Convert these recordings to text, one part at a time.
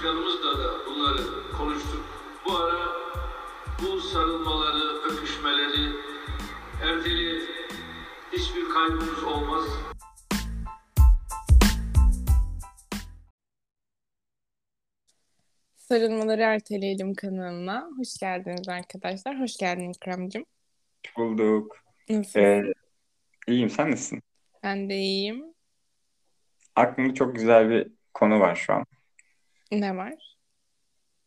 başkanımızla da bunları konuştuk. Bu ara bu sarılmaları, öpüşmeleri erteleyelim. Hiçbir kaybımız olmaz. Sarılmaları erteleyelim kanalına. Hoş geldiniz arkadaşlar. Hoş geldin İkramcığım. Bulduk. Nasılsın? Ee, iyiyim. Sen nasılsın? Ben de iyiyim. Aklımda çok güzel bir konu var şu an. Ne var?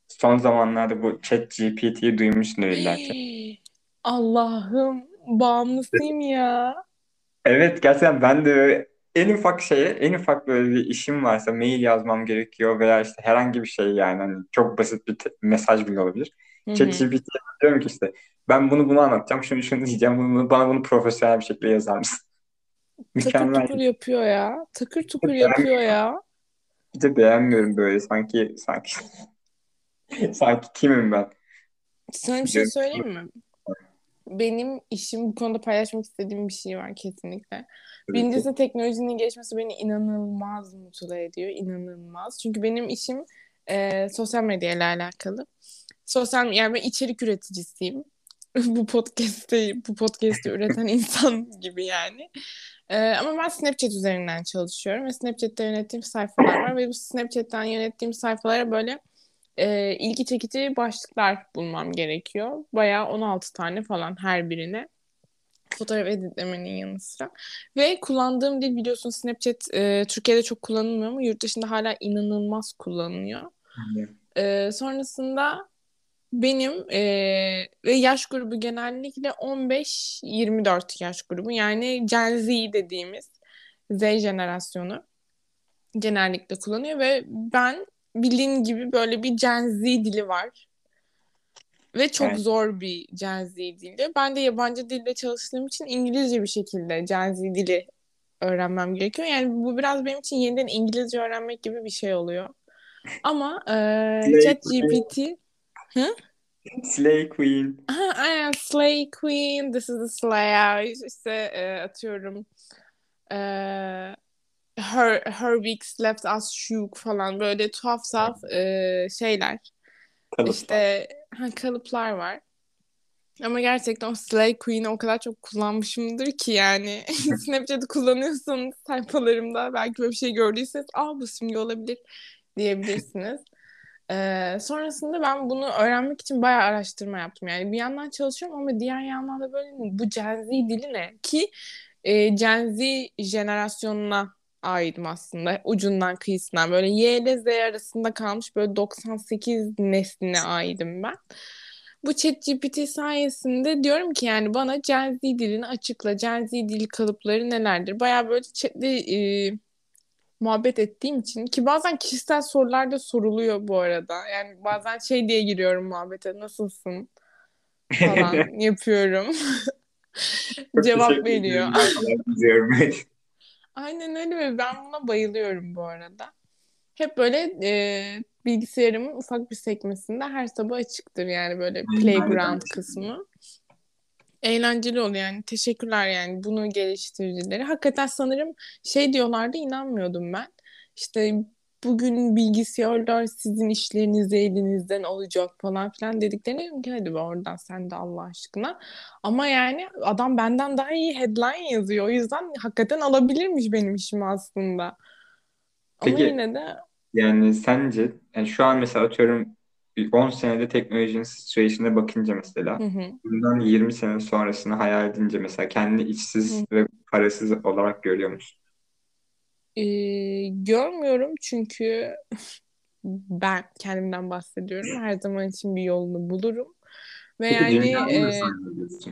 Son zamanlarda bu ChatGPT'yi duymuşsundur illa ki. Allah'ım bağımlısıyım ya. Evet gerçekten ben de en ufak şeye, en ufak böyle bir işim varsa mail yazmam gerekiyor veya işte herhangi bir şey yani hani çok basit bir mesaj bile olabilir. Hı. ChatGPT'ye diyorum ki işte ben bunu bunu anlatacağım, şunu şunu diyeceğim, bunu, bana bunu profesyonel bir şekilde yazar mısın? Takır Mükemmel. tukur yapıyor ya. Takır tukur yapıyor ya. Bir de beğenmiyorum böyle sanki sanki sanki kimim ben? Sana bir şey söyleyeyim mi? Benim işim bu konuda paylaşmak istediğim bir şey var kesinlikle. Birincisi teknolojinin gelişmesi beni inanılmaz mutlu ediyor. İnanılmaz. Çünkü benim işim e, sosyal medya ile alakalı. Sosyal yani ben içerik üreticisiyim. bu podcast'i bu podcast'i üreten insan gibi yani. E, ama ben Snapchat üzerinden çalışıyorum ve Snapchat'te yönettiğim sayfalar var ve bu Snapchat'ten yönettiğim sayfalara böyle e, ilgi çekici başlıklar bulmam gerekiyor. Bayağı 16 tane falan her birine. Fotoğraf editlemenin yanı sıra. Ve kullandığım dil biliyorsun Snapchat e, Türkiye'de çok kullanılmıyor ama yurt dışında hala inanılmaz kullanılıyor. E, sonrasında benim e, ve yaş grubu genellikle 15-24 yaş grubu yani Gen Z dediğimiz Z jenerasyonu genellikle kullanıyor ve ben bildiğin gibi böyle bir Gen Z dili var. Ve çok Evet. zor bir Gen Z dili. Ben de yabancı dilde çalıştığım için İngilizce bir şekilde Gen Z dili öğrenmem gerekiyor. Yani bu biraz benim için yeniden İngilizce öğrenmek gibi bir şey oluyor. Ama e, Slay Slay Queen. Aha, aynen Slay Queen, This is the Slayer, işte e, atıyorum e, Her, her Weeks Left Us Shook falan böyle tuhaf saf e, şeyler. Kalıp. İşte ha, kalıplar var. Ama gerçekten o Slay Queen'i o kadar çok kullanmışımdır ki yani Snapchat'ı kullanıyorsanız sayfalarımda belki böyle bir şey gördüyseniz aa bu simge olabilir diyebilirsiniz. Ee, sonrasında ben bunu öğrenmek için bayağı araştırma yaptım. Yani bir yandan çalışıyorum ama diğer yandan da böyle bu Gen Z dili ne? Ki e, Gen Z jenerasyonuna aitim aslında. Ucundan kıyısından böyle Y ile Z arasında kalmış böyle 98 nesline aidim ben. Bu ChatGPT sayesinde diyorum ki yani bana Gen Z dilini açıkla. Gen Z dil kalıpları nelerdir? Bayağı böyle chat'le e, muhabbet ettiğim için ki bazen kişisel sorular da soruluyor bu arada. Yani bazen şey diye giriyorum muhabbete nasılsın falan yapıyorum. Cevap veriyor. Aynen öyle ve ben buna bayılıyorum bu arada. Hep böyle e, bilgisayarımın ufak bir sekmesinde her sabah açıktır yani böyle playground kısmı. Eğlenceli oluyor yani. Teşekkürler yani bunu geliştiricileri. Hakikaten sanırım şey diyorlardı inanmıyordum ben. İşte bugün bilgisayarlar sizin işlerinizi elinizden alacak falan filan dediklerine dedim ki hadi be oradan sen de Allah aşkına. Ama yani adam benden daha iyi headline yazıyor. O yüzden hakikaten alabilirmiş benim işimi aslında. Ama Peki, yine de Yani sence yani şu an mesela atıyorum 10 senede teknolojinin situation'e bakınca mesela hı hı. bundan 20 sene sonrasını hayal edince mesela kendini işsiz Hı. ve parasız olarak görüyor musun? Ee, görmüyorum çünkü ben kendimden bahsediyorum. Her zaman için bir yolunu bulurum. Ve yani e,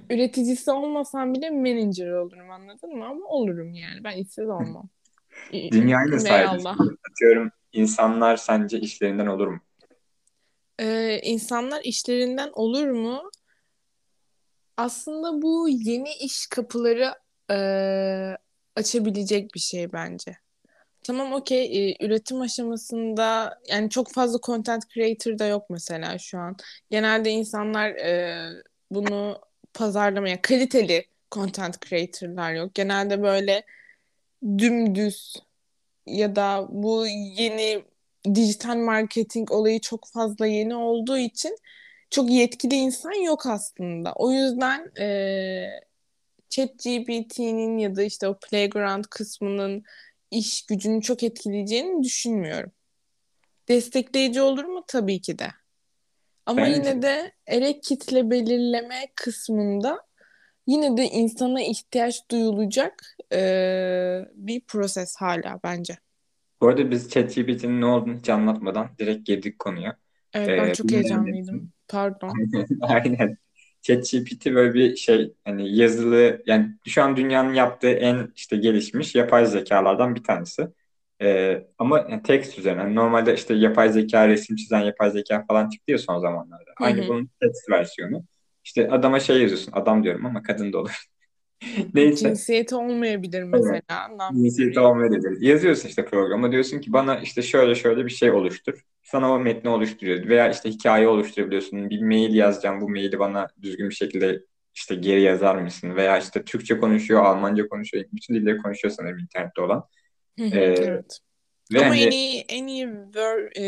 üreticisi olmasam bile manager olurum anladın mı? Ama olurum yani. Ben işsiz olmam. Dünyayı Eyvallah. hallediyorsun? Atıyorum insanlar sence işlerinden olur mu? Ee, insanlar işlerinden olur mu? Aslında bu yeni iş kapıları e, açabilecek bir şey bence. Tamam okey e, üretim aşamasında yani çok fazla content creator da yok mesela şu an. Genelde insanlar e, bunu pazarlamaya kaliteli content creator'lar yok. Genelde böyle dümdüz ya da bu yeni dijital marketing olayı çok fazla yeni olduğu için çok yetkili insan yok aslında. O yüzden e, ChatGPT'nin ya da işte o playground kısmının iş gücünü çok etkileyeceğini düşünmüyorum. Destekleyici olur mu? Tabii ki de. Ama Bence- yine de ele kitle belirleme kısmında yine de insana ihtiyaç duyulacak e, bir proses hala bence. Bu arada biz ChatGPT'nin ne olduğunu hiç anlatmadan direkt girdik konuya. Evet ben Ee, çok bilmeyen heyecanlıydım. Pardon. Aynen. ChatGPT böyle bir şey hani yazılı yani şu an dünyanın yaptığı en işte gelişmiş yapay zekalardan bir tanesi. Ee, ama yani text üzerine. Hani normalde işte yapay zeka, resim çizen yapay zeka falan çıktı ya son zamanlarda. Hı Aynı hı. bunun text versiyonu. İşte adama şey yazıyorsun. Adam diyorum ama kadın da olur. Neyse. Cinsiyeti olmayabilir mesela. Ne Cinsiyeti olmayabilir. Yazıyorsun işte programa diyorsun ki bana işte şöyle şöyle bir şey oluştur. Sana o metni oluşturuyor. Veya işte hikaye oluşturabiliyorsun. Bir mail yazacağım. Bu maili bana düzgün bir şekilde işte geri yazar mısın? Veya işte Türkçe konuşuyor, Almanca konuşuyor. Bütün dilleri konuşuyor sanırım internette olan. Ee, evet. Ve Ama hani en iyi en iyi ver- e,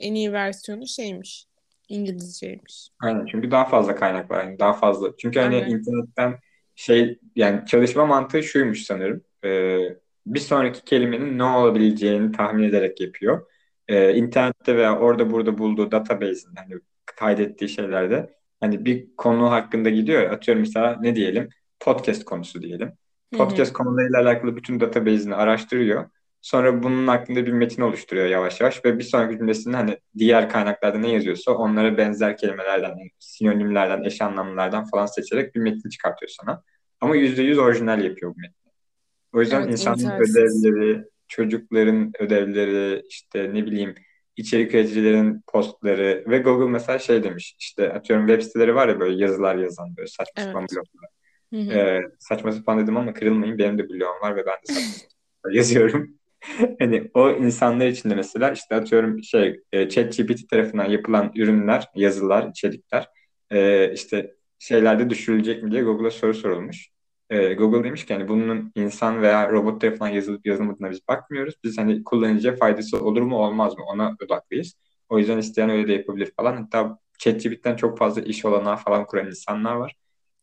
en iyi versiyonu şeymiş. İngilizceymiş. aynen çünkü daha fazla kaynak var. Yani daha fazla. Çünkü hani Aynen. internetten şey yani çalışma mantığı şuymuş sanırım. Ee, bir sonraki kelimenin ne olabileceğini tahmin ederek yapıyor. Ee, internette veya orada burada bulduğu database'in hani kaydettiği şeylerde hani bir konu hakkında gidiyor atıyorum mesela ne diyelim podcast konusu diyelim. Podcast konularıyla alakalı bütün database'ini araştırıyor. Sonra bunun hakkında bir metin oluşturuyor yavaş yavaş ve bir sonraki cümlesinde hani diğer kaynaklarda ne yazıyorsa onlara benzer kelimelerden, sinonimlerden, eş anlamlılardan falan seçerek bir metin çıkartıyor sana. Ama %100 orijinal yapıyor bu metni. O yüzden Evet, insanların ödevleri, çocukların ödevleri, işte ne bileyim içerik üreticilerin postları ve Google mesela şey demiş işte atıyorum web siteleri var ya böyle yazılar yazan böyle saçma sapan Evet. bloglar. Hı hı. Ee, saçma sapan dedim ama kırılmayın benim de blogum var ve ben de saçma sapan yazıyorum. Hani o insanlar için de mesela işte atıyorum şey e, ChatGPT tarafından yapılan ürünler, yazılar, içerikler e, işte şeylerde düşürülecek mi diye Google'a soru sorulmuş. E, Google demiş ki hani bunun insan veya robot tarafından yazılıp yazılmadığına biz bakmıyoruz. Biz hani kullanıcıya faydası olur mu olmaz mı ona odaklıyız. O yüzden isteyen öyle de yapabilir falan. Hatta ChatGPT'den çok fazla iş olanağı falan kuran insanlar var.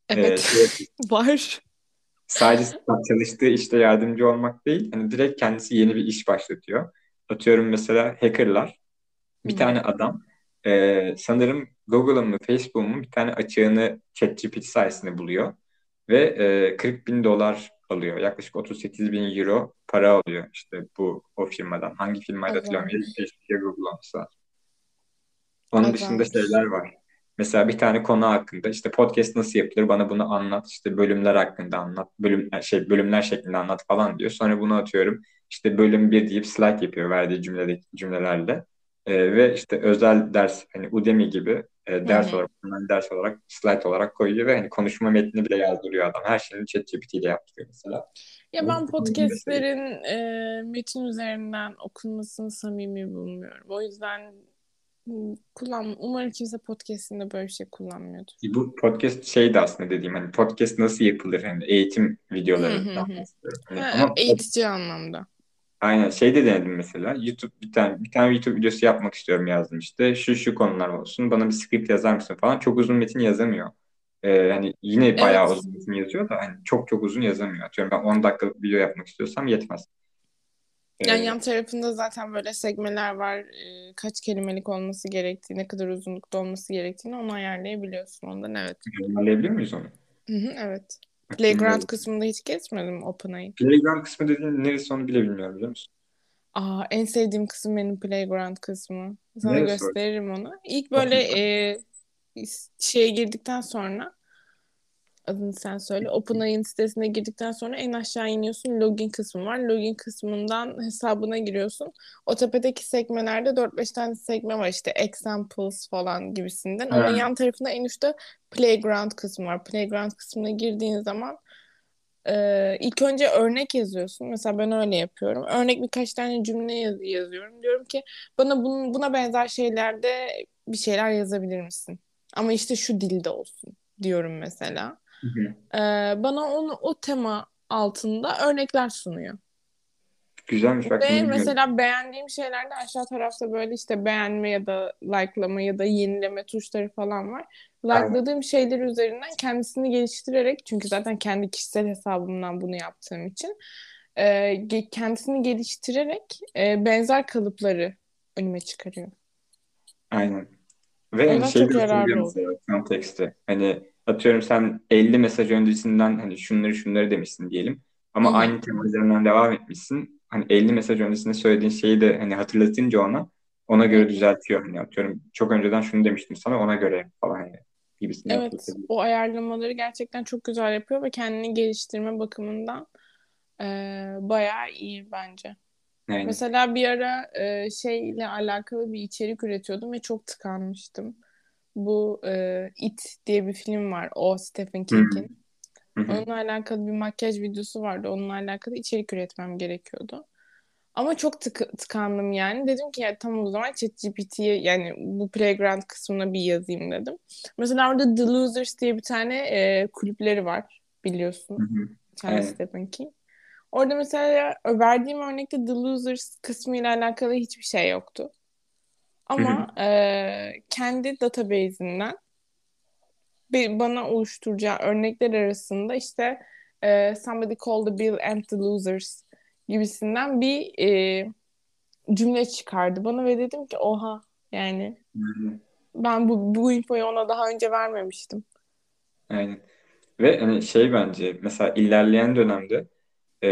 Evet. şey- Var. Sadece çalıştığı işte yardımcı olmak değil, hani direkt kendisi yeni bir iş başlatıyor. Atıyorum mesela hackerlar, bir Hı. tane adam e, sanırım Google'ın mı Facebook'un mu bir tane açığını ChatGPT sayesinde buluyor ve e, 40 bin dolar alıyor. Yaklaşık 38 bin euro para alıyor işte bu o firmadan. Hangi firmaydı hatırlamıyorum. Azalmış. Ya Facebook ya Google olması lazım. Onun dışında Azalmış. şeyler var. Mesela bir tane konu hakkında işte podcast nasıl yapılır bana bunu anlat işte bölümler hakkında anlat bölüm şey bölümler şeklinde anlat falan diyor. Sonra bunu atıyorum işte bölüm bir deyip slide yapıyor verdiği cümledeki cümlelerle. Ee, ve işte özel ders hani Udemy gibi e, ders hı. olarak online ders olarak slide olarak koyuyor ve hani konuşma metnini bile yazdırıyor adam. Her şeyini ChatGPT ile yaptırıyor mesela. Ya ben podcastlerin e, metin üzerinden okunmasını samimi bulmuyorum. O yüzden kullan umarım kimse podcast'inde böyle bir şey kullanmıyordur. Bu podcast şeydi aslında dediğim hani podcast nasıl yapılır hani eğitim bahsediyorum. Hani Ha, ama eğitici anlamda. Aynen şey de denedim mesela. YouTube bir tane bir tane YouTube videosu yapmak istiyorum yazdım işte. Şu şu konular olsun. Bana bir script yazar mısın falan. Çok uzun metin yazamıyor. Ee, hani yine bayağı Evet. uzun metin yazıyor da hani çok çok uzun yazamıyor. Atıyorum ben 10 dakikalık video yapmak istiyorsam yetmez. Ee, Yani yan tarafında zaten böyle sekmeler var. E, kaç kelimelik olması gerektiği, ne kadar uzunlukta olması gerektiğini onu ayarlayabiliyorsun. Ondan evet. anlayabiliyor muyuz onu? Hı hı, evet. Bak, Playground kısmında hiç geçmedim OpenAI. Playground kısmı dediğin neresi onu bile bilmiyorum biliyor musun? Aa, en sevdiğim kısım benim playground kısmı. Sana Neresi gösteririm onu. İlk böyle e, şeye girdikten sonra adını sen söyle. OpenAI'nin sitesine girdikten sonra en aşağı iniyorsun. Login kısmı var. Login kısmından hesabına giriyorsun. O tepedeki sekmelerde 4-5 tane sekme var işte examples falan gibisinden. Onun Ha. yan tarafında en üstte playground kısmı var. Playground kısmına girdiğin zaman e, ilk önce örnek yazıyorsun. Mesela ben öyle yapıyorum. Örnek birkaç tane cümle yaz- yazıyorum. Diyorum ki bana bunun, buna benzer şeylerde bir şeyler yazabilir misin? Ama işte şu dilde olsun diyorum mesela. Hı hı. Ee, bana onu o tema altında örnekler sunuyor. Güzelmiş bak. Ve mesela beğendiğim şeylerde aşağı tarafta böyle işte beğenme ya da likelama ya da yenileme tuşları falan var. Likeladığım şeyler üzerinden kendisini geliştirerek çünkü zaten kendi kişisel hesabımdan bunu yaptığım için e, kendisini geliştirerek e, benzer kalıpları önüme çıkarıyor. Aynen. Ve O hani şey çok yararlı kontekste. Hani atıyorum sen 50 mesaj öncesinden hani şunları şunları demişsin diyelim. Ama Hı aynı tema üzerinden devam etmişsin. Hani 50 mesaj öncesinde söylediğin şeyi de hani hatırlatınca ona ona göre düzeltiyor. Hani atıyorum çok önceden şunu demiştim sana ona göre falan hani gibisini Evet, o ayarlamaları gerçekten çok güzel yapıyor ve kendini geliştirme bakımından e, bayağı iyi bence. Aynen. Mesela bir ara e, şeyle alakalı bir içerik üretiyordum ve çok tıkanmıştım. Bu e, It diye bir film var. O Stephen King'in. Onunla alakalı bir makyaj videosu vardı. Onunla alakalı içerik üretmem gerekiyordu. Ama çok tık- tıkandım yani. Dedim ki ya tamam o zaman ChatGPT'ye yani bu playground kısmına bir yazayım dedim. Mesela orada The Losers diye bir tane e, kulüpleri var biliyorsun. Evet. Stephen King. Orada mesela verdiğim örnekte The Losers kısmıyla alakalı hiçbir şey yoktu. Ama e, kendi database'inden bir, bana oluşturacağı örnekler arasında işte e, Somebody Called the Bill and the Losers gibisinden bir e, cümle çıkardı bana ve dedim ki oha yani ben bu, bu infoyu ona daha önce vermemiştim. Aynen. Ve hani şey bence mesela ilerleyen dönemde e,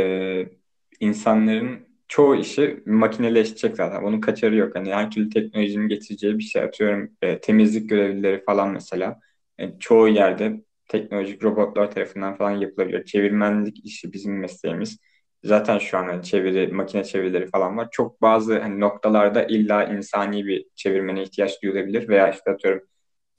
insanların çoğu işi makineleşecek zaten. Bunun kaçarı yok. Hani her türlü teknolojinin getireceği bir şey atıyorum. e, temizlik görevlileri falan mesela. E, çoğu yerde teknolojik robotlar tarafından falan yapılabiliyor. Çevirmenlik işi bizim mesleğimiz. Zaten şu an hani çeviri, makine çevirileri falan var. Çok bazı hani noktalarda illa insani bir çevirmene ihtiyaç duyulabilir veya işte atıyorum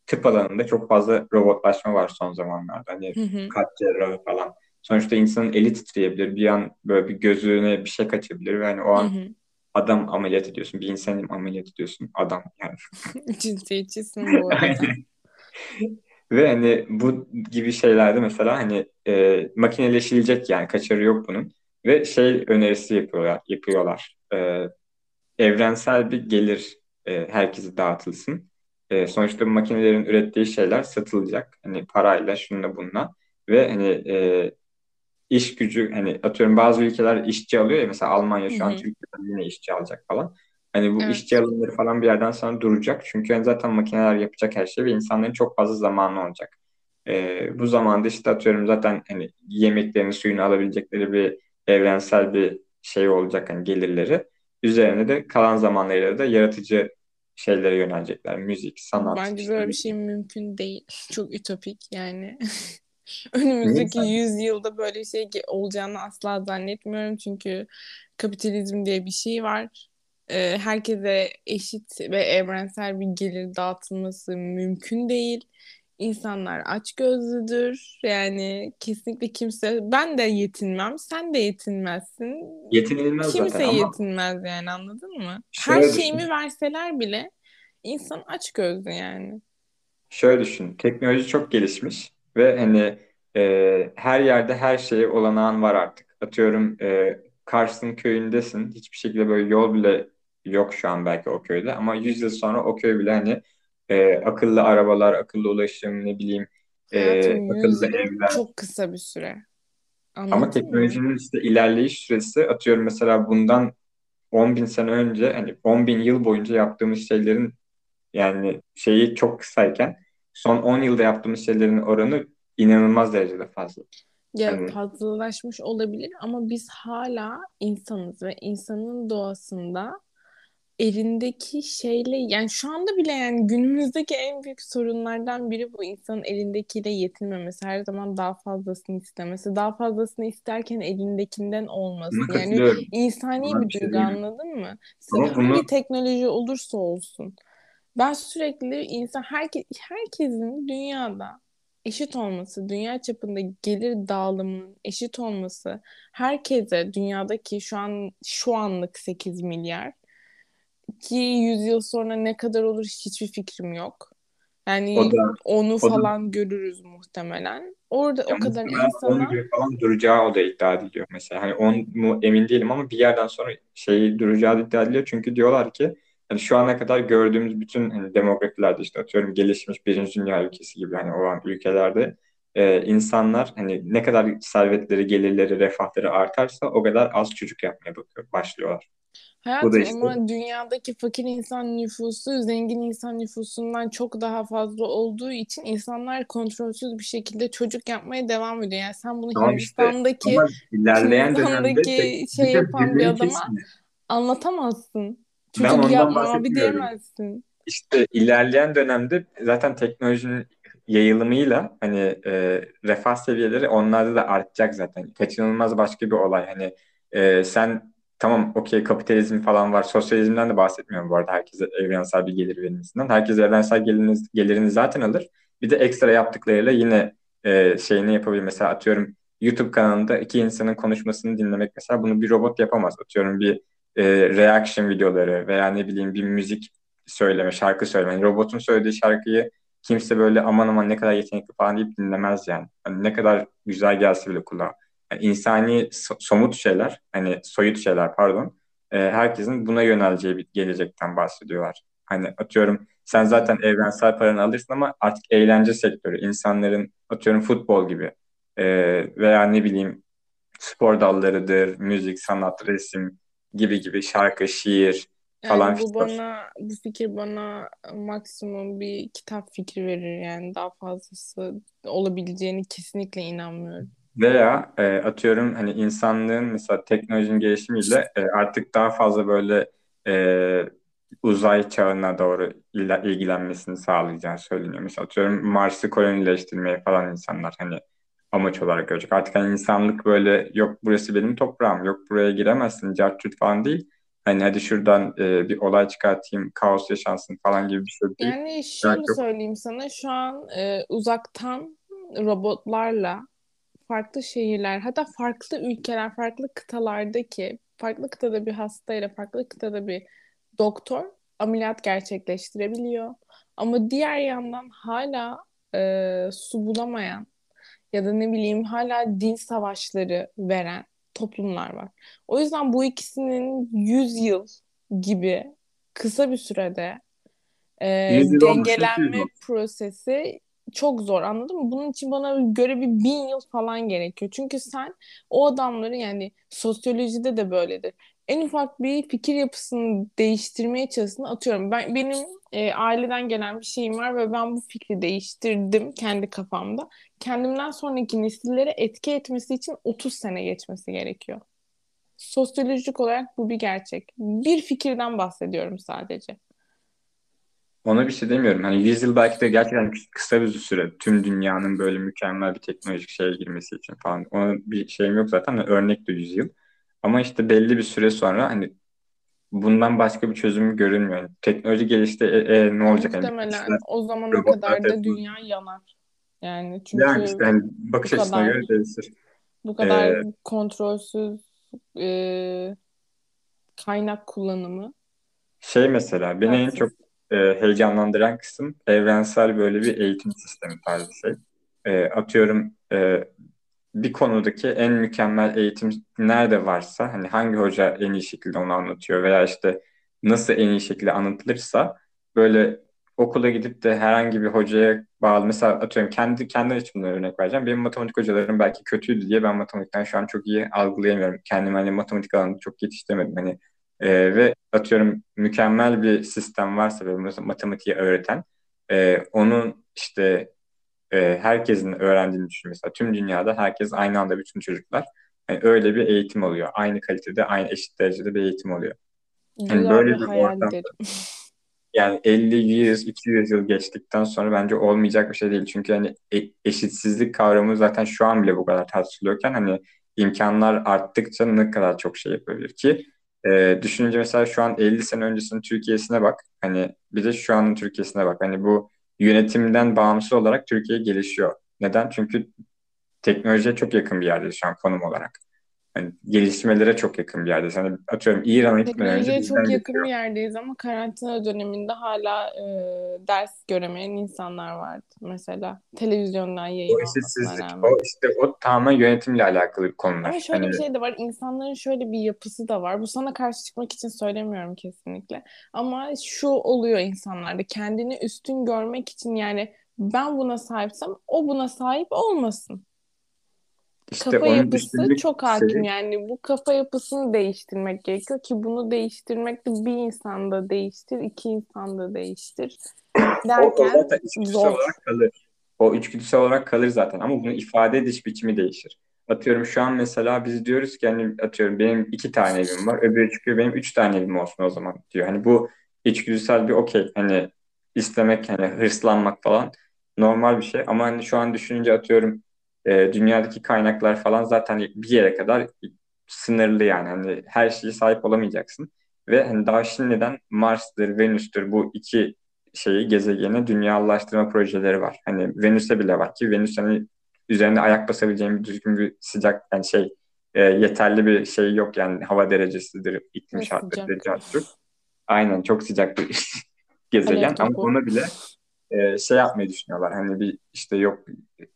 tıp alanında çok fazla robotlaşma var son zamanlarda. Hani Hı hı. kalp cerrahı falan. Sonuçta insanın eli titreyebilir. Bir an böyle bir gözüne bir şey kaçabilir ve hani o Hı an hı. adam ameliyat ediyorsun. Bir insanı ameliyat ediyorsun. Adam yani. Cinsiyetçisin bu arada. Ve hani bu gibi şeylerde mesela hani e, makineleşilecek yani kaçarı yok bunun. Ve şey önerisi yapıyorlar. yapıyorlar. E, evrensel bir gelir e, herkese dağıtılsın. E, sonuçta makinelerin ürettiği şeyler satılacak. Hani parayla, şununla bununla. Ve hani e, iş gücü hani atıyorum bazı ülkeler işçi alıyor ya mesela Almanya şu an. Türkiye'den yine işçi alacak falan. Hani bu Evet. işçi alımları falan bir yerden sonra duracak. Çünkü hani zaten makineler yapacak her şey ve insanların çok fazla zamanı olacak. Ee, bu zamanda işte atıyorum zaten hani yemeklerini suyunu alabilecekleri bir evrensel bir şey olacak hani gelirleri. Üzerine de kalan zamanlarıyla da yaratıcı şeylere yönelecekler. Müzik, sanat, Bence işte böyle bir şey mümkün değil. Çok ütopik yani. Önümüzdeki sen? 100 yılda böyle şey olacağını asla zannetmiyorum. Çünkü kapitalizm diye bir şey var. Ee, herkese eşit ve evrensel bir gelir dağıtılması mümkün değil. İnsanlar açgözlüdür. Yani kesinlikle kimse ben de yetinmem, sen de yetinmezsin. Yetinilmez Kimse zaten ama yetinmez yani anladın mı? Her şeyimi düşün. verseler bile insan açgözlü yani. Şöyle düşün. Teknoloji çok gelişmiş ve hani e, her yerde her şeye olanağın var artık. Atıyorum e, Kars'ın köyündesin. Hiçbir şekilde böyle yol bile yok şu an belki o köyde. Ama 100 yıl sonra o köy bile hani e, akıllı arabalar, akıllı ulaşım, ne bileyim e, Hayatım 100 akıllı evler. çok kısa bir süre. Ama Anladın mı? teknolojinin işte ilerleyiş süresi atıyorum mesela bundan 10 bin sene önce hani 10 bin yıl boyunca yaptığımız şeylerin yani şeyi çok kısayken son 10 yılda yaptığımız şeylerin oranı inanılmaz derecede fazla. Ya Hani fazlalaşmış olabilir ama biz hala insanız ve insanın doğasında elindeki şeyle yani şu anda bile yani günümüzdeki en büyük sorunlardan biri bu insanın elindekiyle yetinmemesi her zaman daha fazlasını istemesi daha fazlasını isterken elindekinden olması yani insani Buna bir şey duygu diyemem. anladın mı? Hangi bunu teknoloji olursa olsun ben sürekli insan herke, herkesin dünyada eşit olması, dünya çapında gelir dağılımının eşit olması, herkese dünyadaki şu an şu anlık 8 milyar ki 100 yıl sonra ne kadar olur hiçbir fikrim yok. Yani O da onu o da falan görürüz muhtemelen. Orada ya o kadar muhtemelen 10 insana gün falan duracağı o da iddia ediliyor mesela. Hani 10 mu emin değilim ama bir yerden sonra şeyi duracağı iddia ediliyor. Çünkü diyorlar ki hani şu ana kadar gördüğümüz bütün hani demografilerde işte atıyorum gelişmiş birinci dünya ülkesi gibi hani olan ülkelerde e, insanlar hani ne kadar servetleri, gelirleri, refahları artarsa o kadar az çocuk yapmaya bakıyor, başlıyorlar. Bu da Hayatım işte ama dünyadaki fakir insan nüfusu zengin insan nüfusundan çok daha fazla olduğu için insanlar kontrolsüz bir şekilde çocuk yapmaya devam ediyor. Yani sen bunu tamam işte Hindistan'daki ama ilerleyen dönemde Hindistan'daki şey yapan bir adama kesmiyor. anlatamazsın. Ben Çocuk ondan yapma abi bahsetmiyorum. diyemezsin. İşte ilerleyen dönemde zaten teknolojinin yayılımıyla hani e, refah seviyeleri onlarda da artacak zaten. Kaçınılmaz başka bir olay. Hani e, sen tamam okey kapitalizm falan var. Sosyalizmden de bahsetmiyorum bu arada. Herkese evrensel bir gelir verilmesinden. Herkes evrensel geliriniz, gelirini zaten alır. Bir de ekstra yaptıklarıyla yine e, şeyini yapabilir. Mesela atıyorum YouTube kanalında iki insanın konuşmasını dinlemek mesela bunu bir robot yapamaz. Atıyorum bir e, reaction videoları veya ne bileyim bir müzik söyleme, şarkı söyleme. Yani robotun söylediği şarkıyı kimse böyle aman aman ne kadar yetenekli falan deyip dinlemez yani. Hani ne kadar güzel gelse bile kulağa. Yani insani so- somut şeyler, hani soyut şeyler pardon, e, herkesin buna yöneleceği bir gelecekten bahsediyorlar. Hani atıyorum sen zaten evrensel paranı alırsın ama artık eğlence sektörü, insanların atıyorum futbol gibi e, veya ne bileyim spor dallarıdır, müzik, sanat, resim gibi gibi şarkı, şiir falan Yani bu filan. bana bu fikir bana maksimum bir kitap fikri verir yani daha fazlası olabileceğini kesinlikle inanmıyorum. Veya e, atıyorum hani insanlığın mesela teknolojinin gelişimiyle e, artık daha fazla böyle e, uzay çağına doğru ilgilenmesini sağlayacağı söyleniyor. Mesela atıyorum Mars'ı kolonileştirmeye falan insanlar hani amaç olarak görecek. Artık hani insanlık böyle yok burası benim toprağım, yok buraya giremezsin, cart curt falan değil. Hani hadi şuradan e, bir olay çıkartayım, kaos yaşansın falan gibi bir şey değil. Yani Daha şöyle çok söyleyeyim sana şu an e, uzaktan robotlarla farklı şehirler hatta farklı ülkeler farklı kıtalardaki farklı kıtada bir hastayla farklı kıtada bir doktor ameliyat gerçekleştirebiliyor. Ama diğer yandan hala e, su bulamayan ya da ne bileyim hala din savaşları veren toplumlar var. O yüzden bu ikisinin 100 yıl gibi kısa bir sürede e, 100 yıl olmasın, 200 dengelenme prosesi çok zor anladın mı? Bunun için bana göre bir bin yıl falan gerekiyor. Çünkü sen o adamları yani sosyolojide de böyledir. En ufak bir fikir yapısını değiştirmeye çalışsın atıyorum. Ben benim e, aileden gelen bir şeyim var ve ben bu fikri değiştirdim kendi kafamda. Kendimden sonraki nesillere etki etmesi için 30 sene geçmesi gerekiyor. Sosyolojik olarak bu bir gerçek. Bir fikirden bahsediyorum sadece. Ona bir şey demiyorum. Hani 100 yıl belki de gerçekten kısa bir süre tüm dünyanın böyle mükemmel bir teknolojik şeye girmesi için falan. Ona bir şeyim yok zaten. Örnek de 100 yıl. Ama işte belli bir süre sonra hani bundan başka bir çözüm görünmüyor. Yani teknoloji gelişti e, e, ne olacak? Hani Muhtemelen işler, o zamana kadar da dünya yanar. Yani Yani çünkü işte hani bakış açısına kadar göre değişir. bu kadar Ee, kontrolsüz e, kaynak kullanımı şey mesela beni en çok e, heyecanlandıran kısım evrensel böyle bir eğitim sistemi tarzı şey. E, atıyorum e, bir konudaki en mükemmel eğitim nerede varsa hani hangi hoca en iyi şekilde onu anlatıyor veya işte nasıl en iyi şekilde anlatılırsa böyle okula gidip de herhangi bir hocaya bağlı mesela atıyorum kendi kendi açımdan örnek vereceğim. Benim matematik hocalarım belki kötüydü diye ben matematikten şu an çok iyi algılayamıyorum. Kendimi hani matematik alanında çok yetiştiremedim. Hani e, ve atıyorum mükemmel bir sistem varsa ve matematiği öğreten e, onun işte e, herkesin öğrendiğini düşün mesela. Tüm dünyada herkes aynı anda bütün çocuklar yani öyle bir eğitim oluyor. Aynı kalitede, aynı eşit derecede bir eğitim oluyor. Yani Güzel böyle bir bir hayal ortam derim. yani 50, 100, 200 yıl geçtikten sonra bence olmayacak bir şey değil. Çünkü hani e- eşitsizlik kavramı zaten şu an bile bu kadar tartışılıyorken hani imkanlar arttıkça ne kadar çok şey yapabilir ki e, düşününce mesela şu an 50 sene öncesinin Türkiye'sine bak. Hani bir de şu anın Türkiye'sine bak. Hani bu yönetimden bağımsız olarak Türkiye gelişiyor. Neden? Çünkü teknolojiye çok yakın bir yerde şu an konum olarak. Hani gelişmelere çok yakın bir yerdeyiz. Hani atıyorum İran'a gitmeden önce bizden çok yakın bir yerdeyiz ama karantina döneminde hala e, ders göremeyen insanlar vardı mesela. Televizyondan yayın O eşitsizlik, o işte o tamamen yönetimle alakalı konular. Ama şöyle Hani bir şey de var. İnsanların şöyle bir yapısı da var. Bu sana karşı çıkmak için söylemiyorum kesinlikle. Ama şu oluyor insanlarda. Kendini üstün görmek için yani ben buna sahipsem o buna sahip olmasın. İşte Kafa yapısı çok hakim. şeyi Yani bu kafa yapısını değiştirmek gerekiyor ki bunu değiştirmek de bir insanda değiştir, iki insanda değiştir o, o derken zaten içgüdüsel zor. olarak kalır. O içgüdüsel olarak kalır zaten ama bunu ifade ediş biçimi değişir. Atıyorum şu an mesela biz diyoruz ki hani atıyorum benim iki tane evim var. Öbürü çıkıyor benim üç tane evim olsun o zaman diyor. Hani bu içgüdüsel bir okey. Hani istemek hani hırslanmak falan normal bir şey. Ama hani şu an düşününce atıyorum e, dünyadaki kaynaklar falan zaten bir yere kadar sınırlı yani. Hani her şeye sahip olamayacaksın. Ve hani daha şimdiden Mars'tır, Venüs'tür bu iki şeyi gezegene dünyalaştırma projeleri var. Hani Venüs'e bile var ki Venüs hani üzerinde ayak basabileceğim bir düzgün bir sıcak yani şey e, yeterli bir şey yok yani hava derecesidir, iklim şartlarıdır. Aynen çok sıcak bir gezegen Alev ama onu bile e, şey yapmayı düşünüyorlar. Hani bir işte yok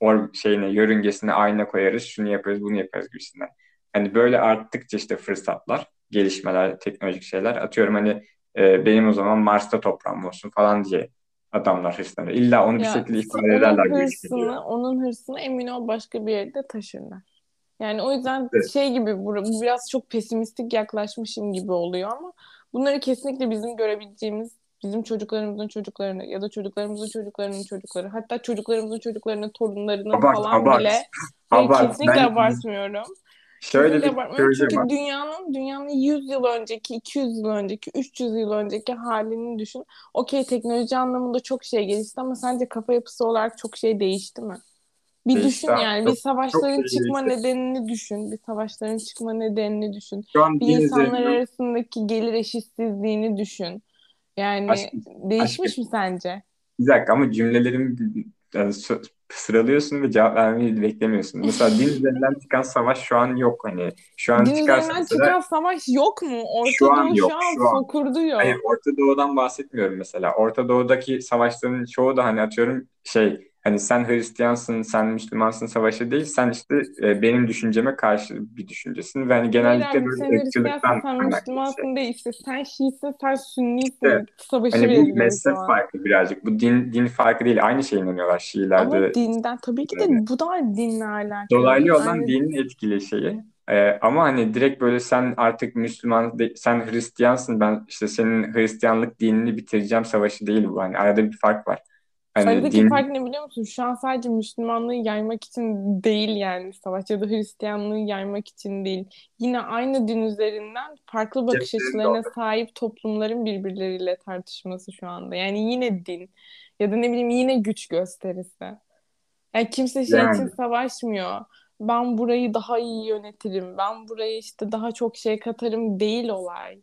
or şeyine yörüngesine ayna koyarız, şunu yaparız, bunu yaparız gibisinden. Hani böyle arttıkça işte fırsatlar, gelişmeler, teknolojik şeyler atıyorum hani e, benim o zaman Mars'ta toprağım olsun falan diye adamlar hırslanıyor. İlla onu bir Ya şekilde ifade ederler onun hırsını, onun hırsını emin ol başka bir yerde taşırlar. Yani o yüzden Evet. şey gibi bu, bu biraz çok pesimistik yaklaşmışım gibi oluyor ama bunları kesinlikle bizim görebileceğimiz bizim çocuklarımızın çocuklarını ya da çocuklarımızın çocuklarının çocukları hatta çocuklarımızın çocuklarının torunlarının Abart, falan abart, bile abart. kesinlikle Ben abartmıyorum. şöyle bir abartmıyorum. Çünkü var. dünyanın dünyanın 100 yıl önceki, 200 yıl önceki, 300 yıl önceki halini düşün. Okey teknoloji anlamında çok şey gelişti ama sence kafa yapısı olarak çok şey değişti mi? Bir Değişti düşün yani bir Çok çok savaşların şey çıkma değişti. nedenini düşün. Bir savaşların çıkma nedenini düşün. Bir insanlar arasındaki gelir eşitsizliğini düşün. Yani aşkım, değişmiş aşkım. mi sence? Bir dakika ama cümlelerimi yani sıralıyorsun ve cevap vermeyi beklemiyorsun. Mesela din üzerinden çıkan savaş şu an yok hani. Şu an Din üzerinden mesela çıkan savaş yok mu? şu Orta an Doğu yok. şu an Şu an. fokurduyor. Hayır Orta Doğu'dan bahsetmiyorum mesela. Orta Doğu'daki savaşların çoğu da hani atıyorum şey hani sen Hristiyansın, sen Müslümansın savaşı değil. Sen işte e, benim düşünceme karşı bir düşüncesin ve hani genellikle abi böyle ırkçılıktan sen bir şey. Müslümansın değil işte. Sen Şiisin, sen Sünnisin. İşte Savaşı hani bu mezhep farkı birazcık. Bu din din farkı değil. Aynı şeye inanıyorlar Şiilerde. Ama dinden tabii ki de Yani bu da dinle alakalı. dolaylı Aynı dinin etkili şeyi. Ee, ama hani direkt böyle sen artık Müslüman, de- sen Hristiyansın, ben işte senin Hristiyanlık dinini bitireceğim savaşı değil bu. Hani arada bir fark var. Hani Aradaki din fark ne biliyor musun? Şu an sadece Müslümanlığı yaymak için değil yani savaş ya da Hristiyanlığı yaymak için değil. Yine aynı din üzerinden farklı bakış ceplerinde açılarına olur. sahip toplumların birbirleriyle tartışması şu anda. Yani yine din ya da ne bileyim yine güç gösterisi. Yani kimse şey için Yani savaşmıyor. Ben burayı daha iyi yönetirim. Ben buraya işte daha çok şey katarım değil olay.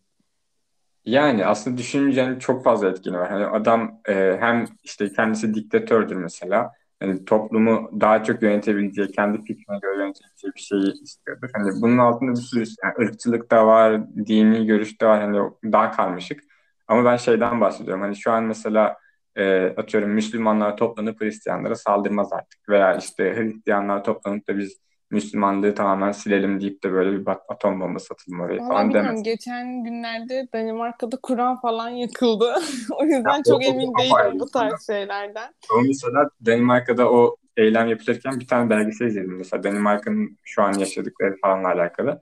Yani aslında düşününce çok fazla etkili var. Hani adam e, hem işte kendisi diktatördür mesela. Hani toplumu daha çok yönetebileceği, kendi fikrine göre yönetebileceği bir şeyi istiyordur. Hani bunun altında bir sürü yani ırkçılık da var, dini görüş de var. Hani daha karmaşık. Ama ben şeyden bahsediyorum. Hani şu an mesela e, atıyorum Müslümanlar toplanıp Hristiyanlara saldırmaz artık. Veya işte Hristiyanlar toplanıp da biz Müslümanlığı tamamen silelim deyip de böyle bir atom bombası atılım oraya falan demez. Geçen günlerde Danimarka'da Kur'an falan yakıldı. O Ya yüzden o, çok o, emin o değilim bu tarz şeylerden. Ama mesela Danimarka'da o eylem yapılırken bir tane belgesel izledim mesela Danimarka'nın şu an yaşadıkları falanla alakalı.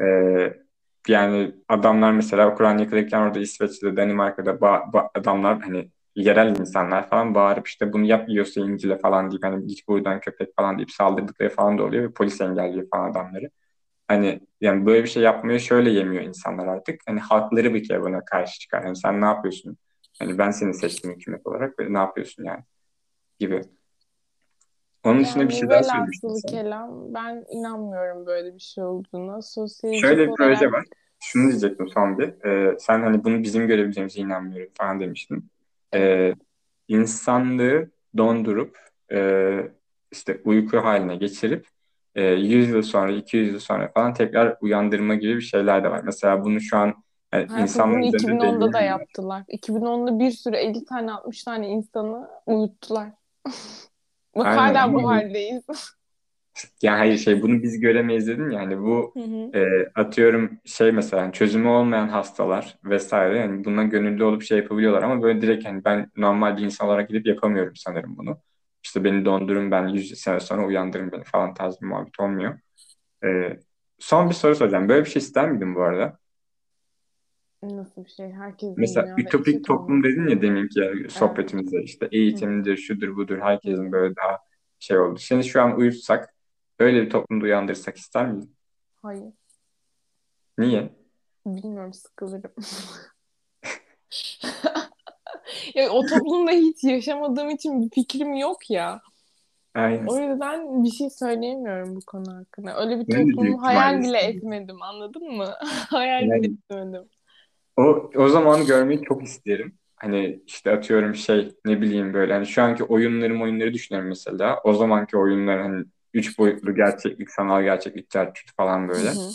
Ee, yani adamlar mesela Kur'an yakılırken orada İsveç'te, Danimarka'da ba- ba- adamlar hani yerel insanlar falan bağırıp işte bunu yap yiyorsa İncil'e falan deyip hani git buradan köpek falan deyip saldırdıkları falan da oluyor ve polis engelliyor falan adamları. Hani yani böyle bir şey yapmıyor şöyle yemiyor insanlar artık. Hani halkları bir kere buna karşı çıkar. Hani sen ne yapıyorsun? Hani ben seni seçtim hükümet olarak ve ne yapıyorsun yani gibi. Onun dışında bir Yani şey daha sen. kelam ben inanmıyorum böyle bir şey olduğuna. Sosyolojik Şöyle bir proje olarak var. Şunu diyecektim son bir. Ee, sen hani bunu bizim görebileceğimize inanmıyorum falan demiştin. Ee, insanlığı dondurup e, işte uyku haline geçirip e, 100 yıl sonra, 200 yıl sonra falan tekrar uyandırma gibi bir şeyler de var. Mesela bunu şu an yani Hayatım insanlar bunu üzerinde 2010'da da yaptılar. 2010'da bir sürü 50 tane 60 tane insanı uyuttular. Bak Aynen hala bu haldeyiz. yani hayır şey bunu biz göremeyiz dedim ya hani bu Hı hı. e, atıyorum şey mesela hani çözümü olmayan hastalar vesaire yani buna gönüllü olup şey yapabiliyorlar ama böyle direkt hani ben normal bir insan olarak gidip yapamıyorum sanırım bunu. İşte beni dondurun ben 100 sene sonra uyandırın beni falan tarzı bir muhabbet olmuyor. E, son bir soru soracağım. Böyle bir şey ister miydin bu arada? Nasıl bir şey? Herkesin Mesela ütopik eşit toplum olması. dedin ya deminki sohbetimizde işte eğitimdir, şudur budur herkesin böyle daha şey oldu. Seni şu an uyutsak öyle bir toplumda uyandırsak ister miydin? Hayır. Niye? Bilmiyorum sıkılırım. Ya o toplumda hiç yaşamadığım için bir fikrim yok ya. Aynen. O yüzden bir şey söyleyemiyorum bu konu hakkında. Öyle bir toplumu hayal bile etmedim, anladın mı? Hayal bile Yani etmedim. o, o zaman görmeyi çok isterim. Hani işte atıyorum şey ne bileyim böyle hani şu anki oyunları oyunları düşünüyorum mesela. O zamanki oyunlar hani üç boyutlu gerçeklik, sanal gerçeklik, çarçurt falan Hı böyle. hı.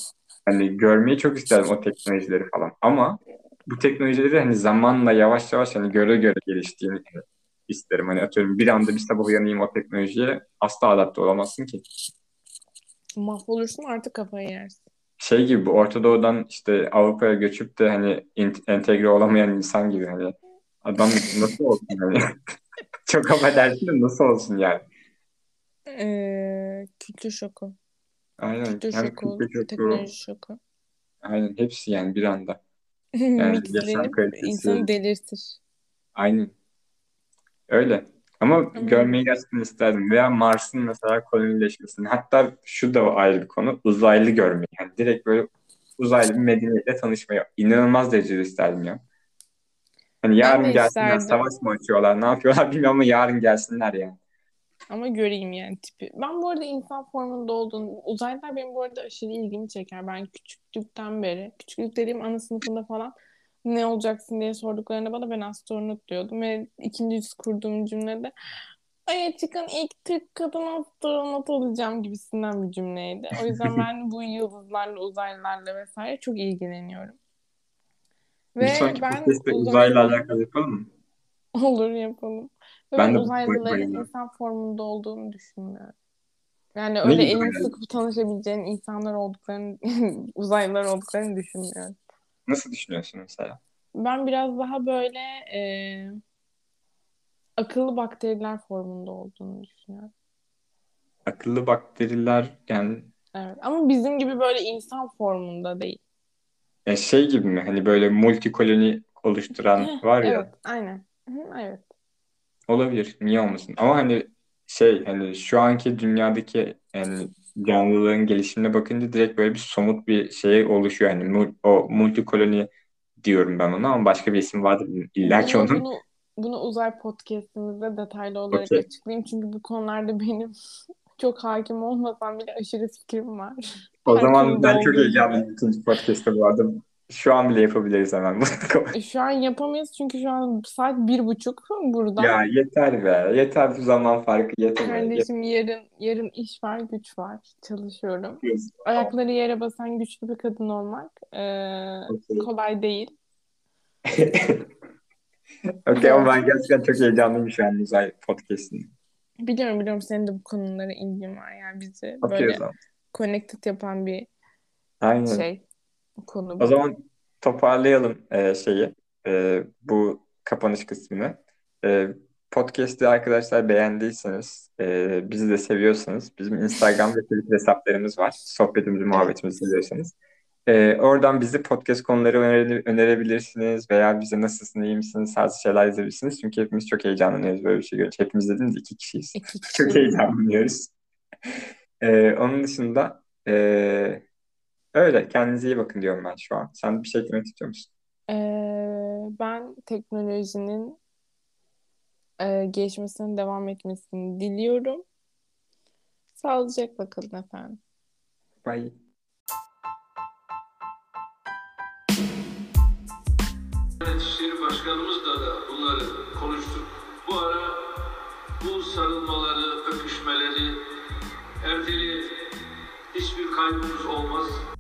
Hani görmeyi çok isterim o teknolojileri falan. Ama bu teknolojileri hani zamanla yavaş yavaş hani göre göre geliştiğini isterim. Hani atıyorum bir anda bir sabah uyanayım o teknolojiye asla adapte olamazsın ki. Mahvolursun artık kafayı yersin. Şey gibi Orta Doğu'dan işte Avrupa'ya göçüp de hani entegre olamayan insan gibi hani adam nasıl olsun hani çok affedersin de nasıl olsun yani. Ee, kültür şoku. Aynen Kültür hem şoku, kültür şoku teknoloji şoku. aynen hepsi yani bir anda. Yani yaşam kalitesi insanı delirtir. aynen öyle. Ama Ama görmeyi gerçekten isterdim. Veya Mars'ın mesela kolonileşmesini. Hatta şu da ayrı bir konu. Uzaylı görmeyi. Yani direkt böyle uzaylı bir medeniyetle tanışmayı inanılmaz derecede isterdim ya. Hani yarın gelsinler isterdim. savaş mı açıyorlar ne yapıyorlar bilmiyorum ama yarın gelsinler yani. Ama göreyim yani tipi. Ben bu arada insan formunda olduğunu, uzaylılar benim bu arada aşırı ilgimi çeker. Ben küçüklükten beri, küçüklük dediğim ana sınıfında falan ne olacaksın diye sorduklarında bana ben astronot diyordum. Ve ikinci yüz kurduğum cümlede Ay'a çıkan ilk Türk kadın astronot olacağım gibisinden bir cümleydi. O yüzden ben bu yıldızlarla, uzaylılarla vesaire çok ilgileniyorum. Bir Ve sonraki ben uzayla alakalı yapalım mı? olur yapalım. Ben de uzaylıların insan formunda olduğunu düşünmüyorum. Yani Ne öyle gibi elini sıkıp tanışabileceğin insanlar olduklarını, uzaylılar olduklarını düşünmüyorum. Nasıl düşünüyorsun mesela? Ben biraz daha böyle e, akıllı bakteriler formunda olduğunu düşünüyorum. Akıllı bakteriler yani Evet. Ama bizim gibi böyle insan formunda değil. e, şey gibi mi? Hani böyle multikoloni oluşturan var ya evet, aynen. Hı, evet. Olabilir. Niye olmasın? Ama hani şey hani şu anki dünyadaki yani canlılığın gelişimine bakınca direkt böyle bir somut bir şey oluşuyor. Yani mu- o multikoloni diyorum ben ona ama başka bir isim vardır illa ki onun. bunu bunu uzay podcast'imizde detaylı olarak Okey. açıklayayım. Çünkü bu konularda benim çok hakim olmasam bile aşırı fikrim var. O Her zaman ben çok heyecanlıyım ikinci podcast'te bu arada. Şu an bile yapabiliriz hemen bunu. E, Şu an yapamayız çünkü şu an saat bir buçuk burada. Ya yeter be. Yeter bu zaman farkı yeter. Kardeşim yarın yarın iş var, güç var. Çalışıyorum. Yapıyoruz. Ayakları yere basan güçlü bir kadın olmak e, Okey. kolay değil. Okey ama ben gerçekten çok heyecanlıyım şu an uzay podcast'ini. Biliyorum biliyorum senin de bu konulara ilgin var. Yani bizi o böyle connected yapan bir Aynen. şey konu O zaman toparlayalım e, şeyi. E, bu kapanış kısmını. E, podcast'i arkadaşlar beğendiyseniz, e, bizi de seviyorsanız bizim Instagram ve Twitter hesaplarımız var. Sohbetimizi, muhabbetimizi seviyorsanız. E, oradan bizi podcast konuları önere- önerebilirsiniz veya bize nasılsın, iyi misiniz tarzı şeyler yazabilirsiniz. Çünkü hepimiz çok heyecanlanıyoruz böyle bir şey görünce. Hepimiz dediğimiz iki kişiyiz. İki Çok kişi. heyecanlanıyoruz. E, onun dışında e, öyle. Kendinize iyi bakın diyorum ben şu an. Sen bir şey eklemek istiyor musun? Ee, ben teknolojinin e, gelişmesinin devam etmesini diliyorum. Sağlıcakla kalın efendim. Bye. Diyanet İşleri Başkanımızla da bunları konuştuk. Bu ara bu sarılmaları, öpüşmeleri, erteli Bye.